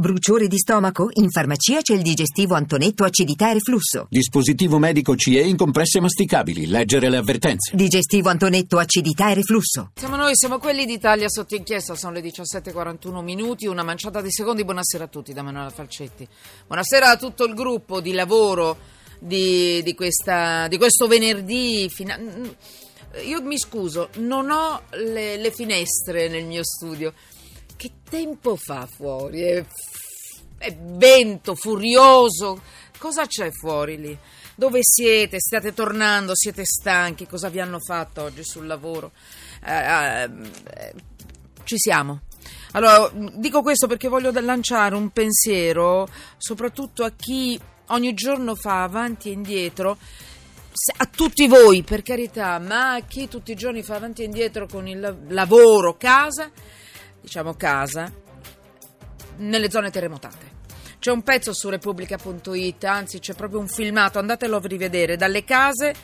Bruciore di stomaco? In farmacia c'è il digestivo Antonetto acidità e reflusso. Dispositivo medico CE in compresse masticabili. Leggere le avvertenze. Digestivo Antonetto acidità e reflusso. Siamo noi, siamo quelli d'Italia sotto inchiesta, sono le 17.41 minuti, una manciata di secondi. Buonasera a tutti da Manuela Falcetti. Buonasera a tutto il gruppo di lavoro di, di, questa, di questo venerdì. Fina... Io mi scuso, non ho le, le finestre nel mio studio. Che tempo fa fuori? È, è vento furioso. Cosa c'è fuori lì? Dove siete? State tornando? Siete stanchi? Cosa vi hanno fatto oggi sul lavoro? Eh, eh, ci siamo. Allora, dico questo perché voglio lanciare un pensiero soprattutto a chi ogni giorno fa avanti e indietro a tutti voi, per carità, ma a chi tutti i giorni fa avanti e indietro con il lavoro, casa diciamo casa, nelle zone terremotate. C'è un pezzo su Repubblica.it, anzi c'è proprio un filmato, andatelo a rivedere, dalle case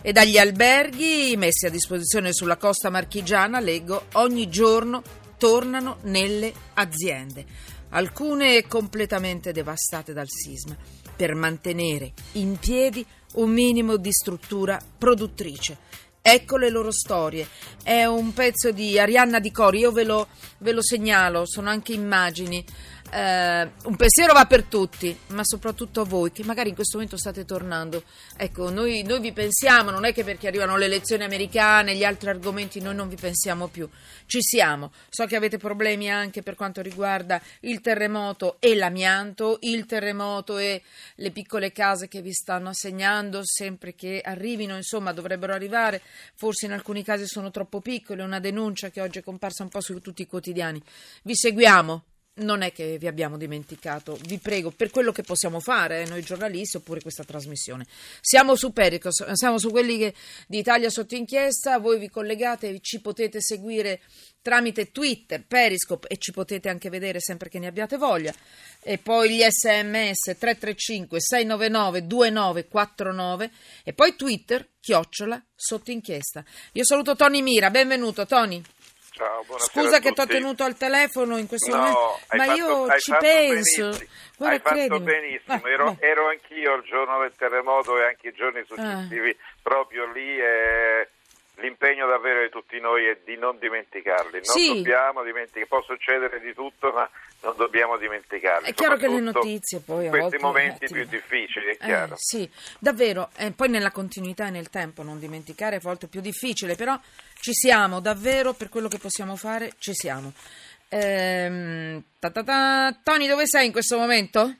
e dagli alberghi messi a disposizione sulla costa marchigiana, leggo, ogni giorno tornano nelle aziende, alcune completamente devastate dal sisma, per mantenere in piedi un minimo di struttura produttrice Ecco le loro storie. È un pezzo di Arianna Di Cori, io ve lo, ve lo segnalo, sono anche immagini. Eh, un pensiero va per tutti, ma soprattutto a voi che magari in questo momento state tornando. Ecco, noi, noi, vi pensiamo, non è che perché arrivano le elezioni americane, gli altri argomenti, noi non vi pensiamo più. Ci siamo. So che avete problemi anche per quanto riguarda il terremoto e l'amianto, il terremoto e le piccole case che vi stanno assegnando, sempre che arrivino, insomma, dovrebbero arrivare. Forse in alcuni casi sono troppo piccole, una denuncia che oggi è comparsa un po' su tutti i quotidiani. Vi seguiamo non è che vi abbiamo dimenticato, vi prego, per quello che possiamo fare noi giornalisti oppure questa trasmissione. Siamo su Pericos, siamo su quelli che, di Italia sotto inchiesta, voi vi collegate, ci potete seguire tramite Twitter, Periscope e ci potete anche vedere sempre che ne abbiate voglia. E poi gli sms 335 699 2949 e poi Twitter, chiocciola, sotto inchiesta. Io saluto Tony Mira, benvenuto Tony. Ciao, Scusa che ti ho tenuto al telefono in questo no, momento, ma fatto, io ci penso. Guarda, hai fatto benissimo, ah, ero, ero, anch'io il giorno del terremoto e anche i giorni successivi ah. proprio lì. E l'impegno davvero di tutti noi è di non dimenticarli. Non sì. dobbiamo dimenticare, può succedere di tutto, ma non dobbiamo dimenticarli. È chiaro che le notizie poi in questi momenti eh, più difficili, è chiaro. Eh, sì, davvero, eh, poi nella continuità e nel tempo non dimenticare è a volte più difficile, però ci siamo davvero per quello che possiamo fare, ci siamo. Ehm, Tony, dove sei in questo momento?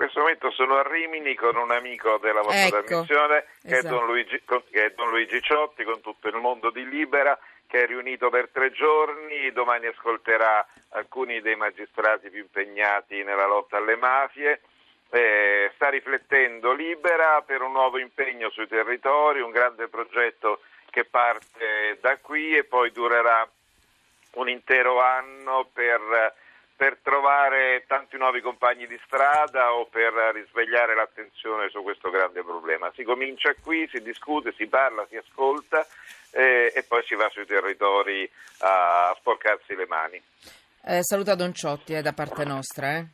In questo momento sono a Rimini con un amico della vostra ecco, trasmissione che, esatto. è Don Luigi, che è Don Luigi Ciotti con tutto il mondo di Libera che è riunito per tre giorni, domani ascolterà alcuni dei magistrati più impegnati nella lotta alle mafie, eh, sta riflettendo Libera per un nuovo impegno sui territori, un grande progetto che parte da qui e poi durerà un intero anno per per trovare tanti nuovi compagni di strada o per risvegliare l'attenzione su questo grande problema. Si comincia qui, si discute, si parla, si ascolta eh, e poi si va sui territori a sporcarsi le mani. Eh, saluta Don Ciotti eh, da parte nostra. Eh.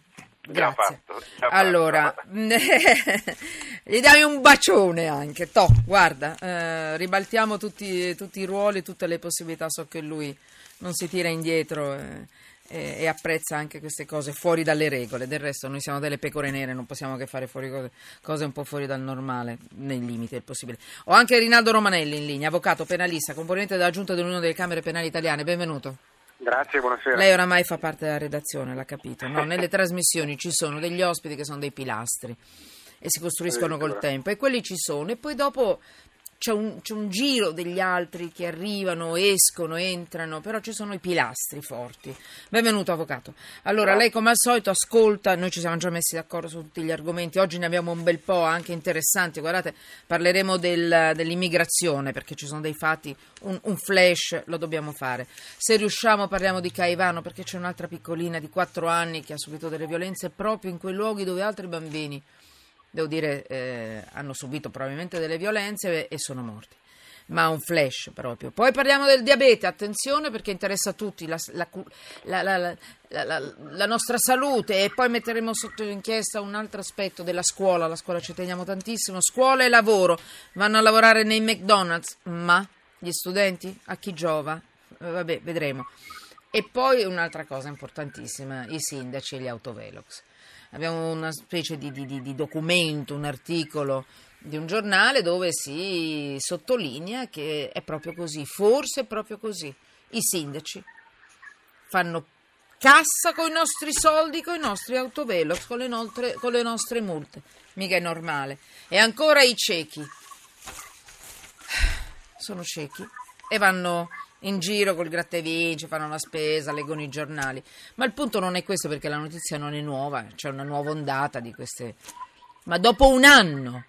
Grazie. Fatto, allora, gli dai un bacione anche. Toh, guarda, eh, ribaltiamo tutti, tutti, i ruoli, tutte le possibilità. So che lui non si tira indietro. Eh e, e, apprezza anche queste cose fuori dalle regole. Del resto, noi siamo delle pecore nere, non possiamo che fare cose, cose, un po' fuori dal normale, nei limiti del possibile. Ho anche Rinaldo Romanelli in linea, avvocato penalista, componente della giunta dell'Unione delle Camere Penali Italiane. Benvenuto. Grazie, buonasera. Lei oramai fa parte della redazione, l'ha capito. No? Nelle trasmissioni ci sono degli ospiti che sono dei pilastri e si costruiscono col tempo e quelli ci sono e poi dopo c'è un, c'è un, giro degli altri che arrivano, escono, entrano, però ci sono i pilastri forti. Benvenuto avvocato. Allora, lei come al solito ascolta, noi ci siamo già messi d'accordo su tutti gli argomenti, oggi ne abbiamo un bel po' anche interessanti, guardate, parleremo del, dell'immigrazione perché ci sono dei fatti, un, un, flash lo dobbiamo fare. Se riusciamo parliamo di Caivano perché c'è un'altra piccolina di 4 anni che ha subito delle violenze proprio in quei luoghi dove altri bambini devo dire, eh, hanno subito probabilmente delle violenze e sono morti. ma un flash proprio. Poi parliamo del diabete, attenzione perché interessa a tutti la, la, la, la, nostra salute e poi metteremo sotto inchiesta un altro aspetto della scuola, la scuola ci teniamo tantissimo, scuola e lavoro, vanno a lavorare nei McDonald's, ma gli studenti a chi giova? Eh, vabbè, vedremo. E poi un'altra cosa importantissima, i sindaci e gli autovelox. Abbiamo una specie di, di, di documento, un articolo di un giornale dove si sottolinea che è proprio così, forse è proprio così. I sindaci fanno cassa con i nostri soldi, con i nostri autovelox, con le, nostre, con le nostre multe. Mica è normale. E ancora i ciechi. Sono ciechi e vanno in giro col gratta e vinci, fanno la spesa, leggono i giornali. Ma il punto non è questo perché la notizia non è nuova, c'è una nuova ondata di queste... Ma dopo un anno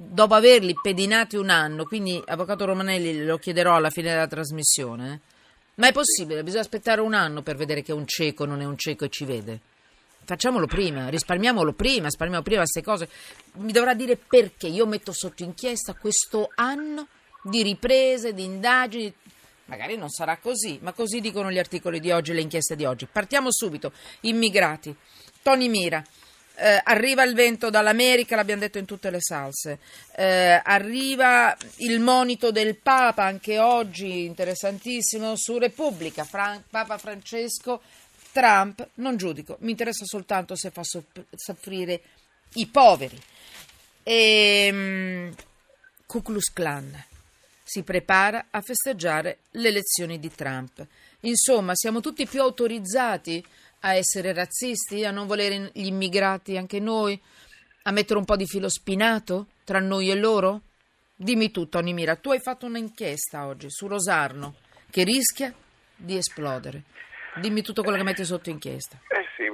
dopo averli pedinati un anno, quindi Avvocato Romanelli lo chiederò alla fine della trasmissione, eh? ma è possibile, bisogna aspettare un anno per vedere che un cieco non è un cieco e ci vede. Facciamolo prima, risparmiamolo prima, risparmiamo prima queste cose. Mi dovrà dire perché io metto sotto inchiesta questo anno di riprese, di indagini. Magari non sarà così, ma così dicono gli articoli di oggi, le inchieste di oggi. Partiamo subito. Immigrati. Tony Mira. Eh, arriva il vento dall'America, l'abbiamo detto in tutte le salse. Eh, arriva il monito del Papa, anche oggi interessantissimo, su Repubblica. Fra- Papa Francesco, Trump, non giudico, mi interessa soltanto se fa soffrire i poveri. E, um, Ku Klux Klan si prepara a festeggiare le elezioni di Trump. Insomma, siamo tutti più autorizzati a essere razzisti, a non volere gli immigrati anche noi, a mettere un po' di filo spinato tra noi e loro? Dimmi tu, Tony Mira, tu hai fatto un'inchiesta oggi su Rosarno che rischia di esplodere. Dimmi tutto quello che metti sotto inchiesta. Eh sì,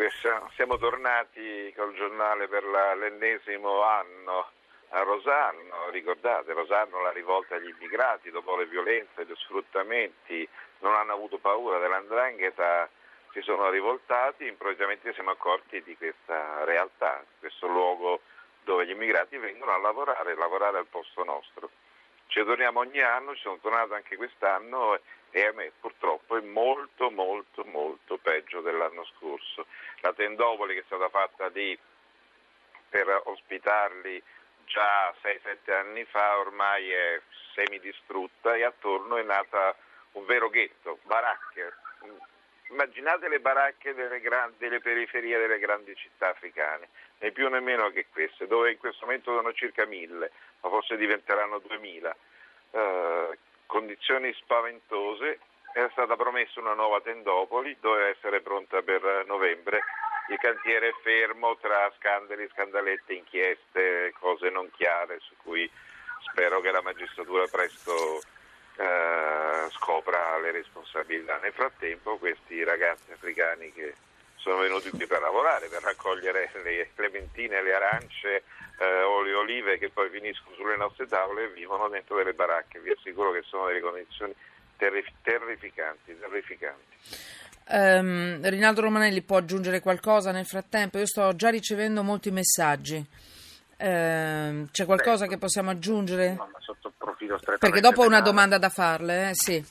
siamo tornati col giornale per l'ennesimo anno a Rosarno, ricordate, Rosarno la rivolta agli immigrati dopo le violenze, gli sfruttamenti, non hanno avuto paura dell'andrangheta si sono rivoltati, improvvisamente siamo accorti di questa realtà, questo luogo dove gli immigrati vengono a lavorare, lavorare al posto nostro. Ci torniamo ogni anno, ci sono tornato anche quest'anno e a me purtroppo è molto molto molto peggio dell'anno scorso. La tendopoli che è stata fatta lì per ospitarli già 6-7 anni fa ormai è semidistrutta e attorno è nata un vero ghetto, baracche, immaginate le baracche delle, grandi, delle, periferie delle grandi città africane, né più né meno che queste, dove in questo momento sono circa mille, ma forse diventeranno duemila. Eh, condizioni spaventose, era stata promessa una nuova tendopoli, doveva essere pronta per novembre, il cantiere è fermo tra scandali, scandalette, inchieste, cose non chiare su cui spero che la magistratura presto eh, scopra le responsabilità. Nel frattempo questi ragazzi africani che sono venuti qui per lavorare, per raccogliere le clementine, le arance eh, o le olive che poi finiscono sulle nostre tavole vivono dentro delle baracche. Vi assicuro che sono delle condizioni terrif- terrificanti, terrificanti. Um, Rinaldo Romanelli può aggiungere qualcosa nel frattempo? Io sto già ricevendo molti messaggi. Uh, c'è qualcosa Beh, che possiamo aggiungere? No, sotto profilo strettamente Perché dopo ho una domanda da farle, eh? sì.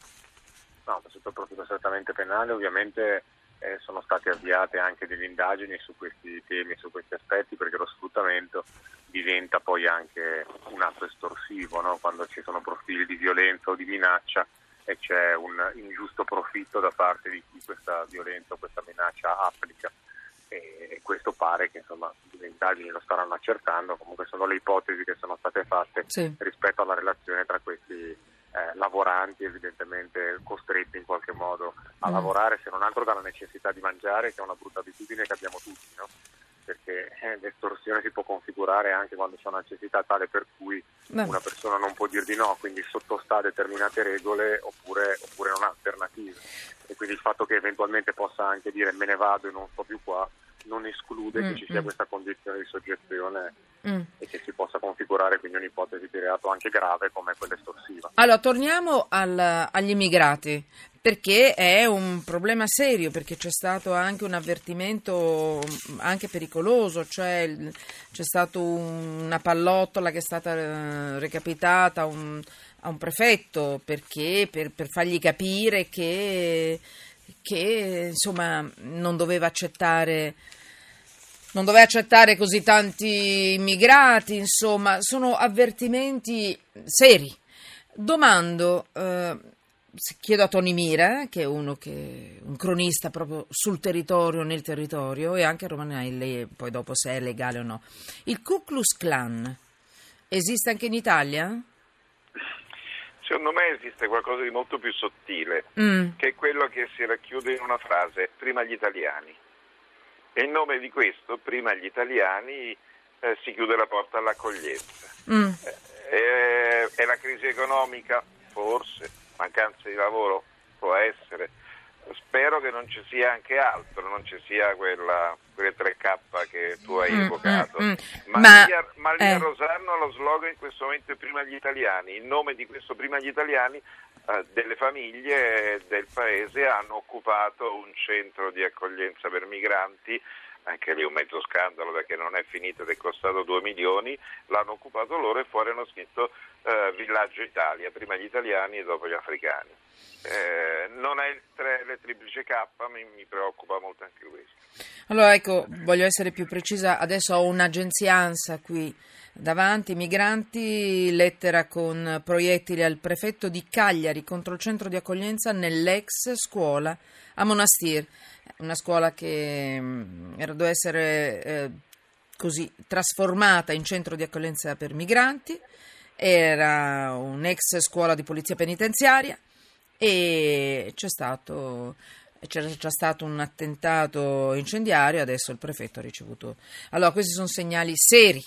No, sotto il profilo strettamente penale ovviamente eh, sono state avviate anche delle indagini su questi temi, su questi aspetti, perché lo sfruttamento diventa poi anche un atto estorsivo, no? quando ci sono profili di violenza o di minaccia e c'è un ingiusto profitto da parte di chi questa violenza o questa minaccia applica. E questo pare che insomma, le indagini lo staranno accertando, comunque sono le ipotesi che sono state fatte sì. rispetto alla relazione tra questi eh, lavoranti evidentemente costretti in qualche modo a mm. lavorare se non altro dalla necessità di mangiare che è una brutta abitudine che abbiamo tutti no? Perché eh, l'estorsione si può configurare anche quando c'è una necessità tale per cui Beh. una persona non può dir di no quindi sottostà a determinate regole oppure, oppure non ha alternative e quindi il fatto che eventualmente possa anche dire me ne vado e non sto più qua non esclude mm, che ci sia mm. questa condizione di soggezione mm. e che si possa configurare quindi un'ipotesi di reato anche grave come quella estorsiva. Allora, torniamo al, agli immigrati, perché è un problema serio, perché c'è stato anche un avvertimento anche pericoloso, cioè c'è stata una pallottola che è stata eh, recapitata, un, a un prefetto perché per, per fargli capire che, che insomma non doveva accettare non doveva accettare così tanti immigrati, insomma, sono avvertimenti seri. Domando, eh, chiedo a Tony Mira, che è uno che, un cronista proprio sul territorio, nel territorio, e anche a Romanelli, poi dopo se è legale o no. Il Ku Klux Klan esiste anche in Italia? Secondo me esiste qualcosa di molto più sottile, mm. che è quello che si racchiude in una frase, prima gli italiani. E in nome di questo, prima agli italiani, eh, si chiude la porta all'accoglienza. Mm. Eh, è la crisi economica? Forse. Mancanza di lavoro? Può essere. Spero che non ci sia anche altro, non ci sia quella, quelle 3K che tu hai mm, evocato. Mm, mm. Ma, ma, lì, a, ma lì eh. a Rosarno lo slogan in questo momento è prima gli italiani. In nome di questo prima gli italiani eh, delle famiglie del paese hanno occupato un centro di accoglienza per migranti anche lì un mezzo scandalo perché non è finito ed è costato 2 milioni, l'hanno occupato loro e fuori hanno scritto eh, Villaggio Italia, prima gli italiani e dopo gli africani. Eh, non è il tre, le triplice K, mi, mi preoccupa molto anche questo. Allora ecco, voglio essere più precisa, adesso ho un'agenzia ANSA qui davanti, migranti, lettera con proiettili al prefetto di Cagliari contro il centro di accoglienza nell'ex scuola a Monastir, una scuola che mm, doveva essere eh, così trasformata in centro di accoglienza per migranti, era un'ex scuola di polizia penitenziaria e c'è stato c'era già stato un attentato incendiario, adesso il prefetto ha ricevuto. Allora, questi sono segnali seri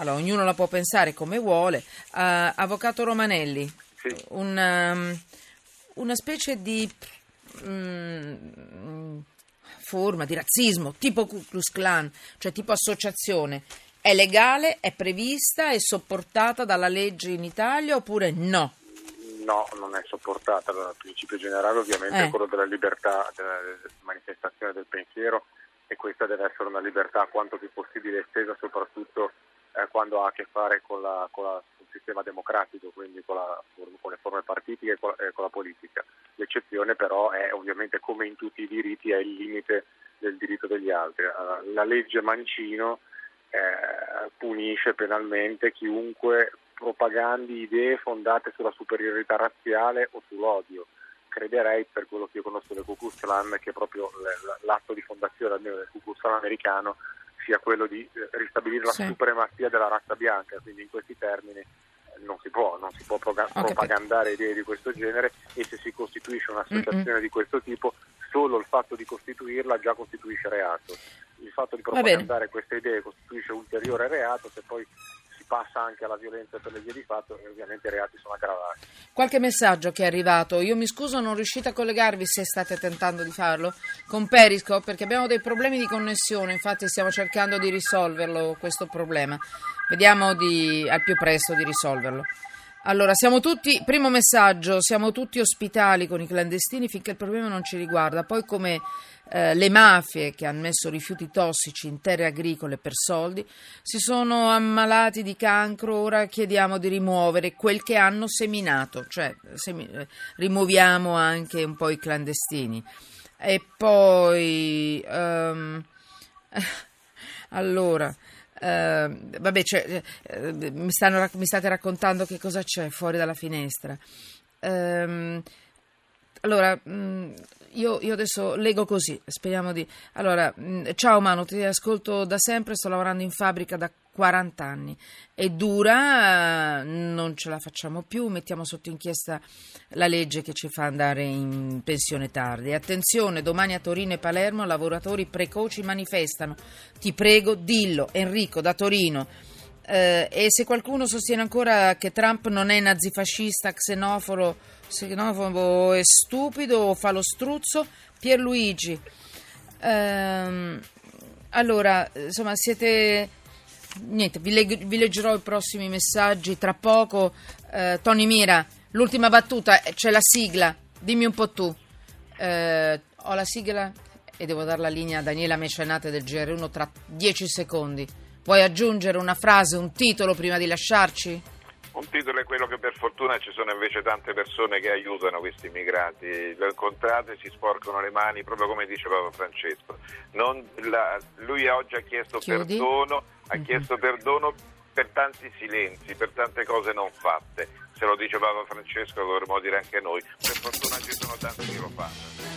allora, ognuno la può pensare come vuole. Uh, Avvocato Romanelli, sì. una, um, una, specie di um, forma di razzismo tipo Ku Klux Klan, cioè tipo associazione, è legale, è prevista, è sopportata dalla legge in Italia oppure no? No, non è sopportata. Allora, il principio generale ovviamente eh. è quello della libertà della manifestazione del pensiero e questa deve essere una libertà quanto più possibile estesa soprattutto eh, quando ha a che fare con, la, con, la, il sistema democratico, quindi con, la, con le forme partitiche e con, eh, con, la politica. L'eccezione però è ovviamente come in tutti i diritti è il limite del diritto degli altri. La legge Mancino eh, punisce penalmente chiunque propagandi idee fondate sulla superiorità razziale o sull'odio crederei per quello che io conosco del Ku Klux Klan che proprio l'atto di fondazione almeno del Ku Klux Klan americano sia quello di eh, ristabilire la sì. supremazia della razza bianca, quindi in questi termini eh, non si può, non si può propagandare idee di questo genere e se si costituisce un'associazione Mm-mm. di questo tipo solo il fatto di costituirla già costituisce reato. Il fatto di propagandare queste idee costituisce ulteriore reato se poi passa anche alla violenza per le vie di fatto e ovviamente i reati sono aggravati. Qualche messaggio che è arrivato, io mi scuso non riuscite a collegarvi se state tentando di farlo con Periscope perché abbiamo dei problemi di connessione, infatti stiamo cercando di risolverlo questo problema, vediamo di, al più presto di risolverlo. Allora, siamo tutti, primo messaggio, siamo tutti ospitali con i clandestini finché il problema non ci riguarda. Poi come eh, le mafie che hanno messo rifiuti tossici in terre agricole per soldi si sono ammalati di cancro, ora chiediamo di rimuovere quel che hanno seminato, cioè semi, rimuoviamo anche un po' i clandestini. E poi... Um, allora... Uh, vabbè, cioè, uh, mi, stanno, mi, state raccontando che cosa c'è fuori dalla finestra. Um, allora, mm, io, io, adesso leggo così, speriamo di... Allora, mm, ciao Manu, ti ascolto da sempre, sto lavorando in fabbrica da 40 anni. È dura, non ce la facciamo più, mettiamo sotto inchiesta la legge che ci fa andare in pensione tardi. Attenzione, domani a Torino e Palermo lavoratori precoci manifestano. Ti prego, dillo, Enrico da Torino. Eh, e se qualcuno sostiene ancora che Trump non è nazifascista, xenofobo, xenofobo e stupido o fa lo struzzo, Pierluigi. Ehm, allora, insomma, siete Niente, vi, leg- vi, leggerò i prossimi messaggi tra poco. Eh, Tony Mira, l'ultima battuta, eh, c'è la sigla, dimmi un po' tu. Eh, ho la sigla e devo dare la linea a Daniela Mecenate del GR1 tra dieci secondi. Vuoi aggiungere una frase, un titolo prima di lasciarci? Titolo è quello che per fortuna ci sono invece tante persone che aiutano questi immigrati, lo incontrate, si sporcano le mani, proprio come dice Papa Francesco. La, lui oggi ha chiesto Chiudi. perdono, ha mm-hmm. chiesto perdono per tanti silenzi, per tante cose non fatte. Se lo dice Papa Francesco dovremmo dire anche noi, per fortuna ci sono tanti che lo fanno.